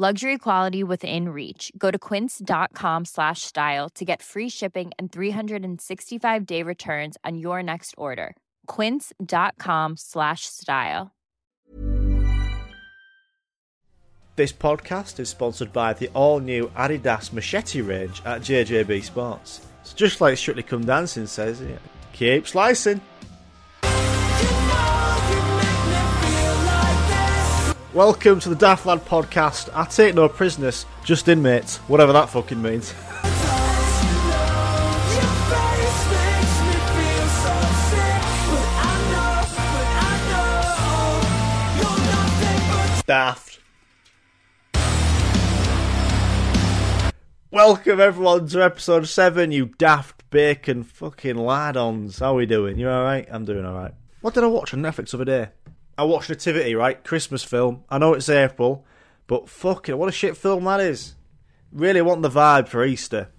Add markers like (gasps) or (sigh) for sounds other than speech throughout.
Luxury quality within reach. Go to quince.com slash style to get free shipping and 365 day returns on your next order. Quince.com slash style. This podcast is sponsored by the all new Adidas Machete range at JJB Sports. It's just like Strictly Come Dancing says, keep slicing. Welcome to the Daft Lad podcast. I take no prisoners, just inmates, whatever that fucking means. Daft. Welcome everyone to episode 7, you daft bacon fucking lad-ons. How are we doing? You alright? I'm doing alright. What did I watch on Netflix the other day? I watched Nativity, right? Christmas film. I know it's April, but fucking what a shit film that is. Really want the vibe for Easter.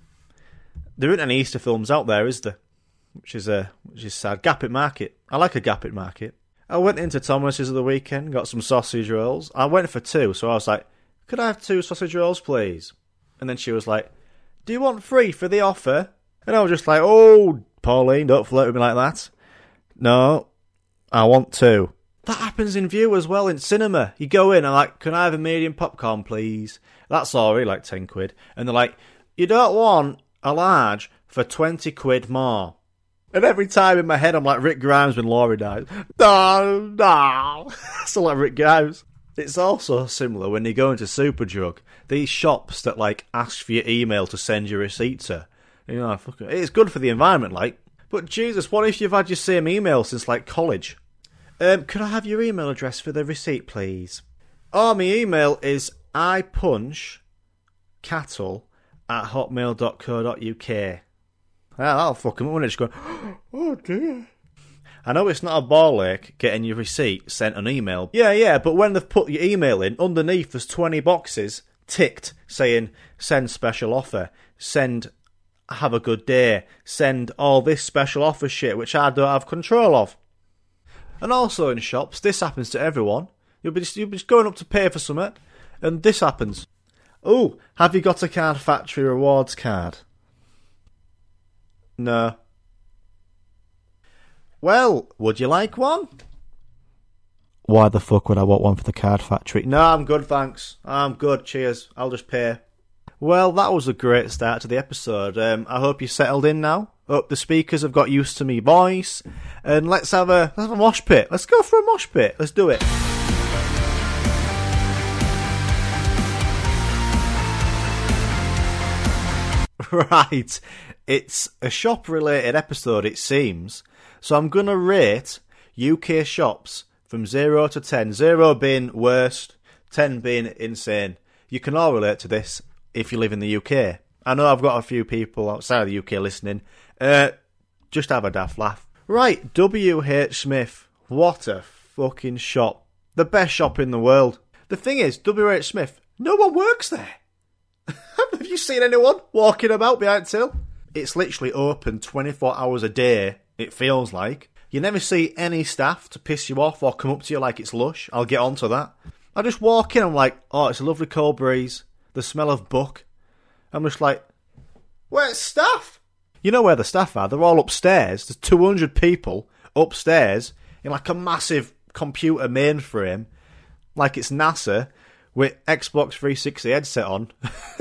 There aren't any Easter films out there, is there? Which is uh, which is sad. Gap it Market. I like a Gap it Market. I went into Thomas's at the weekend, got some sausage rolls. I went for two, so I was like, "Could I have two sausage rolls, please?" And then she was like, "Do you want three for the offer?" And I was just like, "Oh, Pauline, don't flirt with me like that." No, I want two. That happens in Vue as well in cinema. You go in and like, can I have a medium popcorn, please? That's already like ten quid, and they're like, you don't want a large for twenty quid more. And every time in my head, I'm like Rick Grimes when Lori dies. No, no. (laughs) so like Rick Grimes. It's also similar when you go into Superdrug. These shops that like ask for your email to send your receipt to. You know, it. It's good for the environment, like. But Jesus, what if you've had your same email since like college? Um, could I have your email address for the receipt, please? Oh, my email is ipunchcattle at hotmail.co.uk. Ah, that'll fuck 'em up when it's going, (gasps) oh dear. I know it's not a ball ache getting your receipt sent an email. Yeah, yeah, but when they've put your email in, underneath there's 20 boxes ticked saying send special offer, send have a good day, send all this special offer shit which I don't have control of. And also in shops, this happens to everyone. You'll be just, you'll be just going up to pay for something, and this happens. Oh, have you got a Card Factory rewards card? No. Well, would you like one? Why the fuck would I want one for the Card Factory? No, I'm good, thanks. I'm good, cheers. I'll just pay. Well, that was a great start to the episode. Um, I hope you settled in now. Hope the speakers have got used to me voice. And let's have a let's have a mosh pit. Let's go for a mosh pit. Let's do it. (laughs) Right. It's a shop related episode, it seems. So I'm going to rate UK shops from 0 to 10. 0 being worst, 10 being insane. You can all relate to this if you live in the UK. I know I've got a few people outside of the UK listening. Uh, just have a daft laugh. Right, W.H. Smith. What a fucking shop. The best shop in the world. The thing is, W.H. Smith, no one works there. (laughs) Have you seen anyone walking about behind till? It's literally open 24 hours a day, it feels like. You never see any staff to piss you off or come up to you like it's lush. I'll get on to that. I just walk in, I'm like, oh, it's a lovely cold breeze, the smell of buck. I'm just like, where's staff? You know where the staff are? They're all upstairs. There's 200 people upstairs in like a massive computer mainframe, like it's NASA, with Xbox 360 headset on. (laughs)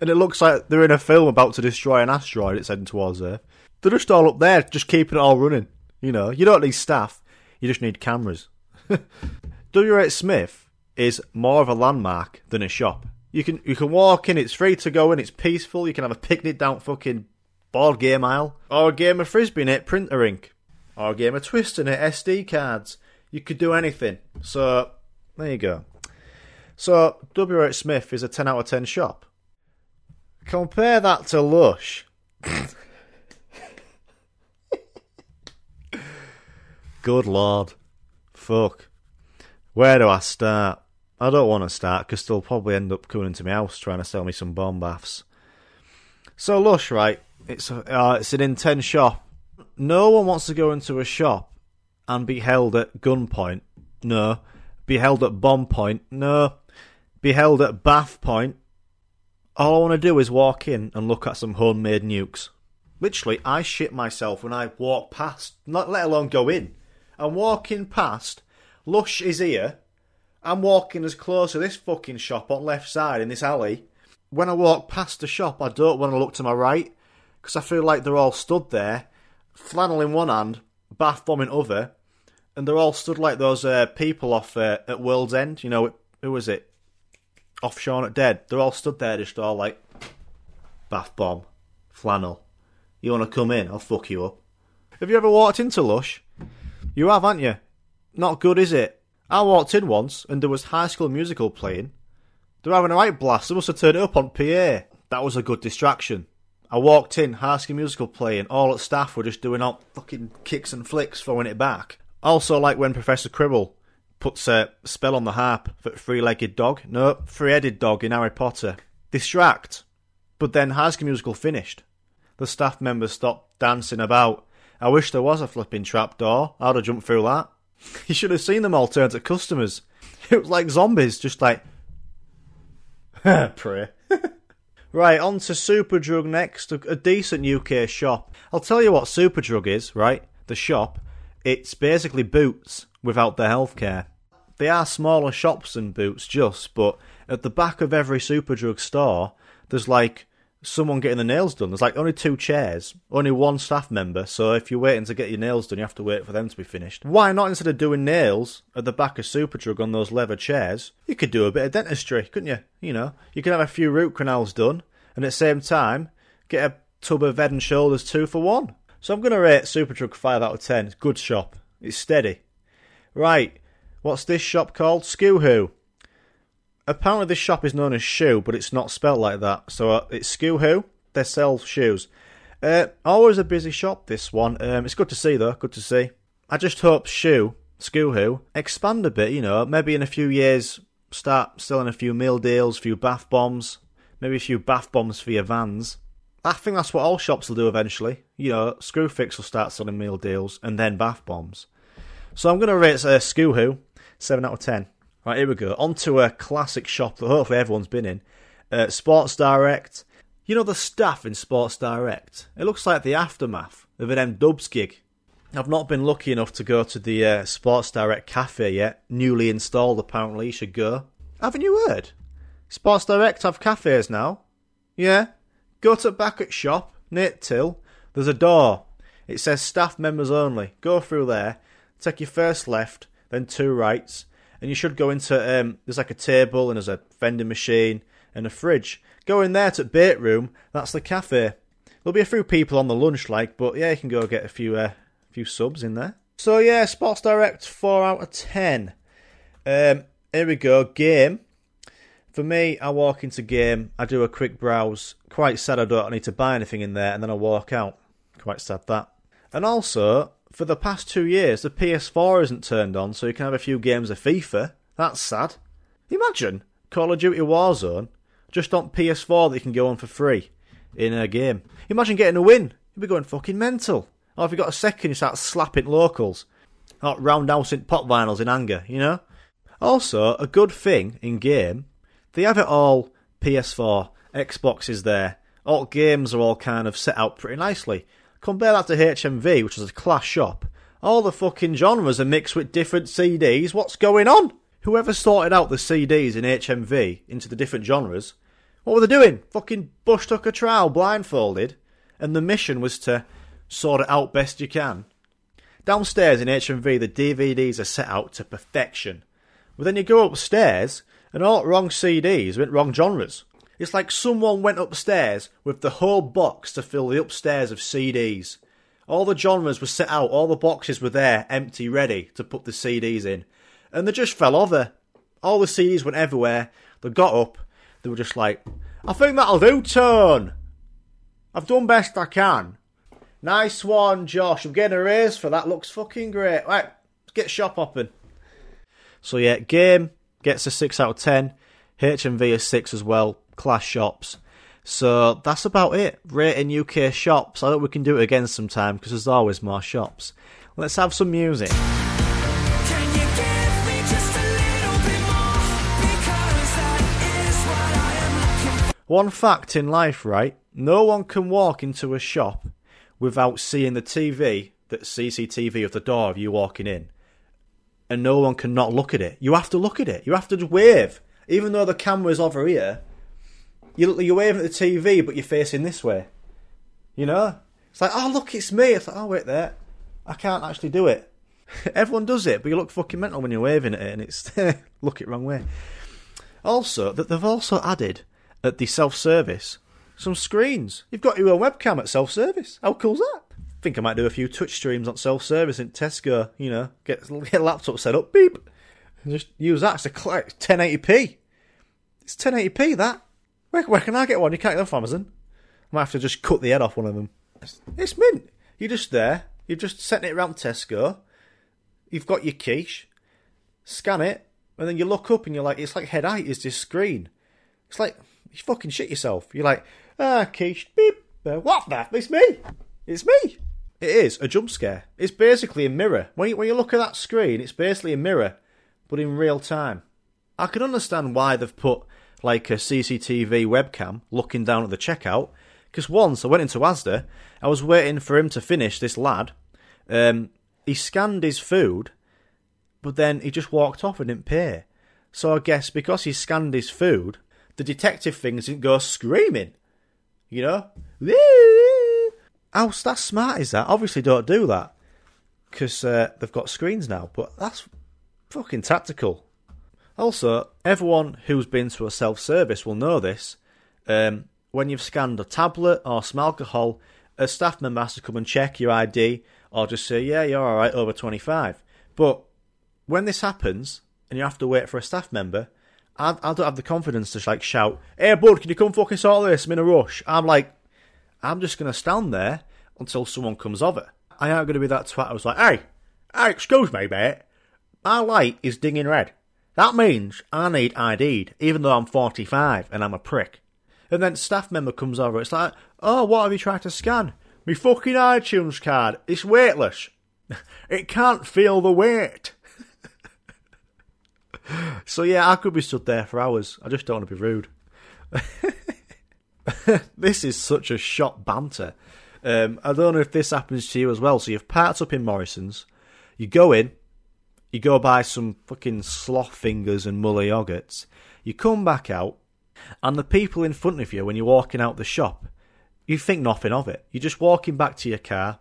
and it looks like they're in a film about to destroy an asteroid it's heading towards Earth. They're just all up there, just keeping it all running. You know, you don't need staff, you just need cameras. (laughs) W.H. Smith is more of a landmark than a shop. You can you can walk in, it's free to go in, it's peaceful, you can have a picnic down fucking board game aisle, or a game of frisbee in it, printer ink, or a game of twist in it, SD cards. You could do anything. So there you go. So W.H. Smith is a ten out of ten shop. Compare that to Lush. (laughs) Good lord. Fuck. Where do I start? I don't want to start because they'll probably end up coming into my house trying to sell me some bomb baths. So Lush, right? It's a, uh, it's an intense shop. No one wants to go into a shop and be held at gunpoint. No. Be held at bomb point. No. Be held at bath point. All I want to do is walk in and look at some homemade nukes. Literally, I shit myself when I walk past, not let alone go in. I'm walking past. Lush is here. I'm walking as close to this fucking shop on left side in this alley. When I walk past the shop, I don't want to look to my right because I feel like they're all stood there, flannel in one hand, bath bomb in other, and they're all stood like those uh, people off uh, at World's End. You know, who was it? Off Shaun at Dead. They're all stood there, just all like bath bomb, flannel. You want to come in? I'll fuck you up. Have you ever walked into Lush? You have, haven't you? Not good, is it? I walked in once and there was High School Musical playing. They're having a right blast. They must have turned it up on PA. That was a good distraction. I walked in, High School Musical playing. All the staff were just doing all fucking kicks and flicks, throwing it back. Also, like when Professor Cribble puts a spell on the harp for three-legged dog. No, three-headed dog in Harry Potter. Distract. But then High School Musical finished. The staff members stopped dancing about. I wish there was a flipping trap door. I'd have jumped through that. (laughs) You should have seen them all turn to customers. (laughs) It was like zombies, just like (laughs) pray. right, on to Superdrug next. A, decent UK shop. I'll tell you what Superdrug is, right? The shop. It's basically Boots without the healthcare. They are smaller shops than Boots, just, but at the back of every Superdrug store, there's like someone getting the nails done. There's like only two chairs, only one staff member, so if you're waiting to get your nails done, you have to wait for them to be finished. Why not, instead of doing nails at the back of Superdrug on those leather chairs, you could do a bit of dentistry, couldn't you? You know, you could have a few root canals done, and at the same time, get a tub of head and shoulders two for one. So I'm going to rate Superdrug 5 out of 10. It's good shop. It's steady. Right, what's this shop called? Skoohoo. Apparently, this shop is known as Shoe, but it's not spelt like that. So uh, it's Skoohoo. They sell shoes. Uh, always a busy shop, this one. Um, it's good to see, though. Good to see. I just hope Shoe, Skoohoo, expand a bit, you know. Maybe in a few years, start selling a few meal deals, a few bath bombs, maybe a few bath bombs for your vans. I think that's what all shops will do eventually. You know, Screwfix will start selling meal deals and then bath bombs. So I'm going to rate uh, Skoohoo 7 out of 10. Right, here we go. On to a classic shop that hopefully everyone's been in. Uh, Sports Direct. You know the staff in Sports Direct? It looks like the aftermath of an M Dubs gig. I've not been lucky enough to go to the uh, Sports Direct cafe yet. Newly installed, apparently. You should go. Haven't you heard? Sports Direct have cafes now. Yeah. Go to back at shop, Nate Till. There's a door. It says staff members only. Go through there. Take your first left, then two rights, and you should go into. Um, there's like a table and there's a vending machine and a fridge. Go in there to bait room. That's the cafe. There'll be a few people on the lunch, like, but yeah, you can go get a few, uh, few subs in there. So yeah, Sports Direct four out of ten. Um, here we go. Game. For me, I walk into game, I do a quick browse. Quite sad I don't need to buy anything in there, and then I walk out. Quite sad that. And also, for the past two years, the PS4 isn't turned on, so you can have a few games of FIFA. That's sad. Imagine Call of Duty Warzone just on PS4 that you can go on for free in a game. Imagine getting a win. You'd be going fucking mental. Or if you got a second, you start slapping locals. Or roundhousing pop vinyls in anger, you know? Also, a good thing in game, they have it all PS4, Xbox is there. All games are all kind of set out pretty nicely. Compare that to HMV, which is a class shop. All the fucking genres are mixed with different CDs. What's going on? Whoever sorted out the CDs in HMV into the different genres, what were they doing? Fucking Bushtucker Trial blindfolded, and the mission was to sort it out best you can. Downstairs in HMV, the DVDs are set out to perfection. But then you go upstairs, and all wrong CDs went wrong genres. It's like someone went upstairs with the whole box to fill the upstairs of CDs. All the genres were set out, all the boxes were there, empty, ready to put the CDs in. And they just fell over. All the CDs went everywhere. They got up. They were just like, I think that'll do, Tone. I've done best I can. Nice one, Josh. I'm getting a raise for that. Looks fucking great. Right, let's get shop hopping. So yeah, game gets a 6 out of 10. HMV a 6 as well. Class shops. So that's about it. Rating UK shops. I hope we can do it again sometime because there's always more shops. Let's have some music. One fact in life, right? No one can walk into a shop without seeing the TV, that CCTV of the door of you walking in, and no one can not look at it. You have to look at it. You have to wave, even though the camera's over here. You you're waving at the TV, but you're facing this way. You know, it's like, oh look, it's me. It's like, oh wait there, I can't actually do it. (laughs) Everyone does it, but you look fucking mental when you're waving at it, and it's (laughs) look it wrong way. Also, that they've also added at the self service some screens. You've got your own webcam at self service. How cool's that? think I might do a few Twitch streams on self service in Tesco. You know, get get a laptop set up, beep, and just use that. It's a 1080p. It's 1080p. That. Where, where can I get one? You can't get them from Amazon. I might have to just cut the head off one of them. It's, mint. You're just there. You're just setting it around Tesco. You've got your quiche. Scan it, and then you look up and you're like, it's like head height is this screen. It's like you fucking shit yourself. You're like, ah, quiche, beep. What the? It's me. It's me. It is a jump scare. It's basically a mirror. When you, when you look at that screen, it's basically a mirror, but in real time. I can understand why they've put like a CCTV webcam looking down at the checkout. Because once I went into Asda, I was waiting for him to finish. This lad, um, he scanned his food, but then he just walked off and didn't pay. So I guess because he scanned his food, the detective things didn't go screaming. You know? How that smart is that? Obviously, don't do that because uh, they've got screens now. But that's fucking tactical. Also, everyone who's been to a self-service will know this. Um, when you've scanned a tablet or some alcohol, a staff member has to come and check your ID or just say, "Yeah, you're all right over 25." But when this happens and you have to wait for a staff member, I, I don't have the confidence to like shout, "Hey, bud, can you come fucking sort this? I'm in a rush." I'm like, I'm just gonna stand there until someone comes over. I ain't gonna be that twat. I was like, "Hey, hey, excuse me, mate. My light is dinging red. That means I need ID'd, even though I'm 45 and I'm a prick." And then staff member comes over. It's like, "Oh, what have you tried to scan? Me fucking iTunes card. It's weightless. (laughs) it can't feel the weight." (laughs) So yeah, I could be stood there for hours. I just don't want to be rude. (laughs) this is such a shot banter. Um, I don't know if this happens to you as well. So you've parked up in Morrison's, you go in, you go buy some fucking sloth fingers and muller yogurts, you come back out, and the people in front of you when you're walking out the shop, you think nothing of it. You're just walking back to your car,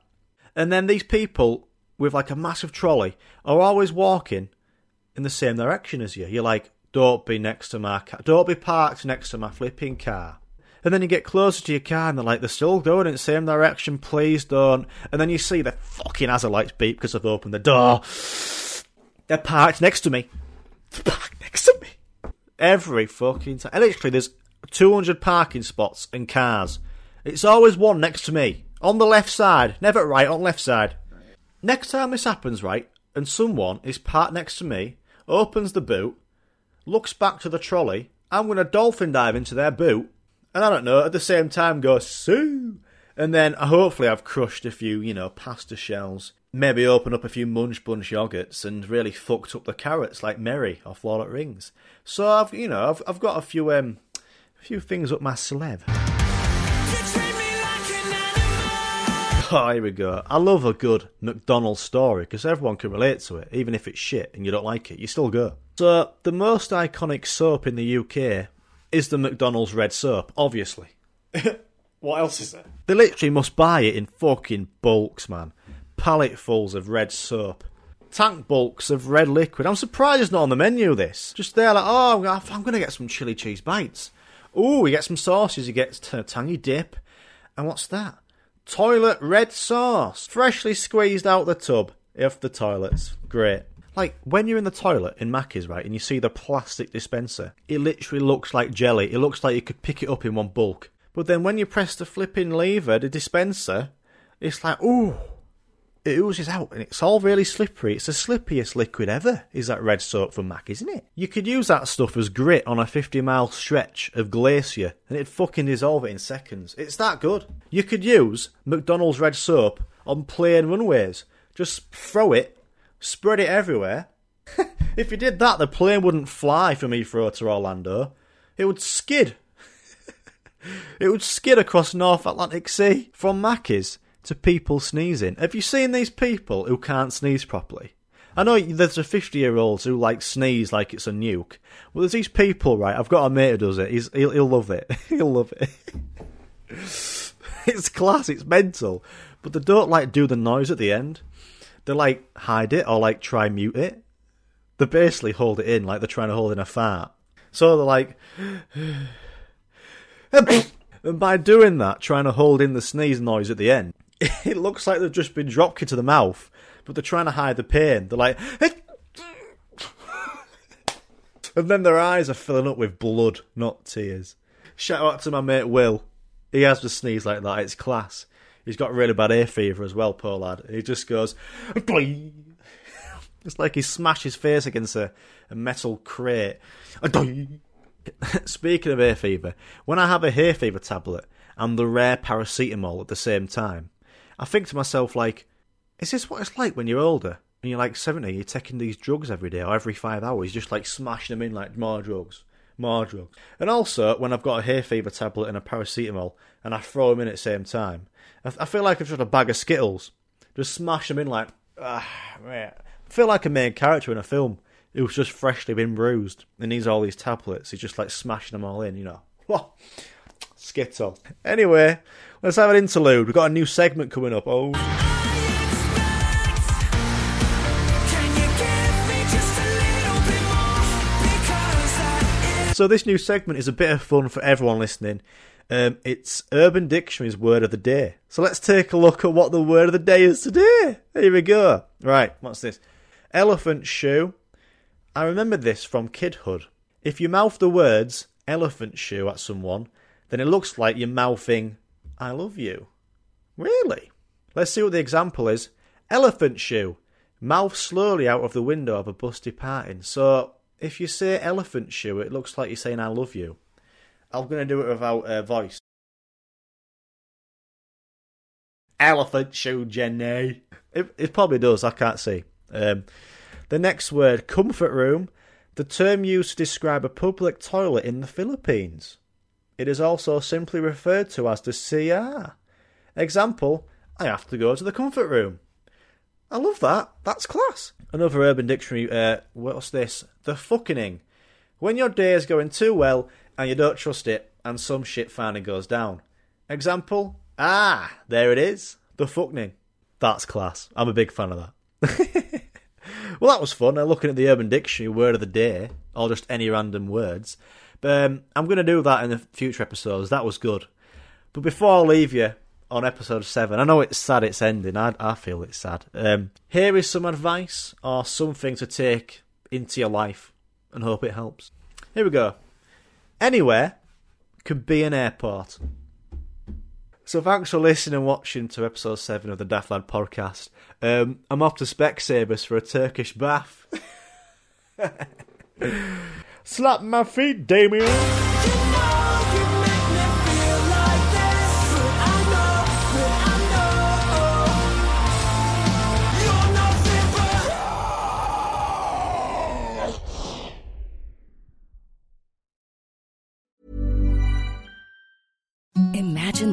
and then these people with like a massive trolley are always walking in the same direction as you. You're like, don't be next to my car. Don't be parked next to my flipping car. And then you get closer to your car and they're like, they're still going in the same direction, please don't. And then you see the fucking hazard lights beep because I've opened the door. They're parked next to me. They're parked next to me. Every fucking time. And literally, there's 200 parking spots and cars. It's always one next to me. On the left side. Never right, on left side. Next time this happens, right, and someone is parked next to me, opens the boot, looks back to the trolley, I'm going to dolphin dive into their boot, and I don't know, at the same time go, Sue! And then hopefully I've crushed a few, you know, pasta shells, maybe open up a few Munch Bunch yogurts and really fucked up the carrots like Merry off of Rings. So I've, you know, I've, I've got a few, um, a few things up my sleeve. Oh, (laughs) here we go. I love a good McDonald's story because everyone can relate to it, even if it's shit and you don't like it, you still go. So, the most iconic soap in the UK is the McDonald's red soap, obviously. (laughs) What else is there? They literally must buy it in fucking bulks, man. Palletfuls of red soap. Tank bulks of red liquid. I'm surprised it's not on the menu, this. Just there, like, oh, I'm going to get some chili cheese bites. Ooh, you get some sauces, you get t- tangy dip. And what's that? Toilet red sauce. Freshly squeezed out the tub of the toilets. Great. Like, when you're in the toilet in Mackey's, right, and you see the plastic dispenser, it literally looks like jelly. It looks like you could pick it up in one bulk. But then when you press the flipping lever, the dispenser, it's like, ooh, it oozes out and it's all really slippery. It's the slippiest liquid ever, is that red soap from Mac, isn't it? You could use that stuff as grit on a 50 mile stretch of glacier and it'd fucking dissolve it in seconds. It's that good. You could use McDonald's red soap on plane runways. Just throw it, spread it everywhere. (laughs) if you did that, the plane wouldn't fly from Heathrow to Orlando. It would skid. It would skid across North Atlantic Sea from Mackies to people sneezing. Have you seen these people who can't sneeze properly? I know there's a 50 year olds who like sneeze like it's a nuke. Well, there's these people, right? I've got a mate who does it. He's, he'll, he'll love it. (laughs) he'll love it. (laughs) it's class. It's mental. But they don't like do the noise at the end. They like hide it or like try mute it. They basically hold it in like they're trying to hold in a fart. So they're like, (sighs) (sighs) (sighs) (laughs) and by doing that, trying to hold in the sneeze noise at the end, (laughs) it looks like they've just been drop kicked to the mouth, but they're trying to hide the pain. They're like, (laughs) and then their eyes are filling up with blood, not tears. Shout out to my mate Will. He has the sneeze like that. It's class. He's got really bad hay fever as well, poor lad. He just goes, It's like he smashed his face against a, a metal crate. (laughs) Speaking of hay fever, when I have a hay fever tablet and the rare paracetamol at the same time, I think to myself, like, is this what it's like when you're older? And you're like 70, you're taking these drugs every day or every five hours, just like smashing them in like more drugs, more drugs. And also, when I've got a hay fever tablet and a paracetamol and I throw them in at the same time, I, I feel like I've just a bag of Skittles. Just smash them in like, ah, man. I feel like a main character in a film who's just freshly been bruised and needs all these tablets. He's just like smashing them all in, you know. (laughs) What? Skittle. Anyway, let's have an interlude. We've got a new segment coming up. Oh. So this new segment is a bit of fun for everyone listening. Um, it's Urban Dictionary's word of the day. So let's take a look at what the word of the day is today. Here we go. Right, what's this? Elephant shoe. I remember this from kidhood. If you mouth the words elephant shoe at someone, then it looks like you're mouthing I love you. Really? Let's see what the example is. Elephant shoe. Mouth slowly out of the window of a bus departing. So if you say elephant shoe, it looks like you're saying I love you. I'm going to do it without a voice. Elephant shoe, Jenny. It, it probably does, I can't see. Um, the next word, comfort room. The term used to describe a public toilet in the Philippines. It is also simply referred to as the CR. Example, I have to go to the comfort room. I love that. That's class. Another Urban Dictionary, uh, what's this? The fucking. When your day is going too well and you don't trust it and some shit finally goes down. Example, ah, there it is. The fucking. That's class. I'm a big fan of that. (laughs) well, that was fun. Uh, looking at the Urban Dictionary word of the day, or just any random words. But um, I'm going to do that in the future episodes. That was good. But before I leave you on episode 7, I know it's sad it's ending. I, I feel it's sad. Um, here is some advice or something to take into your life and hope it helps. Here we go. Anywhere could be an airport. So thanks for listening and watching to episode 7 of the Daft Lad podcast. Um, I'm off to Specsavers for a Turkish bath. (laughs) Slap my feet, Damien.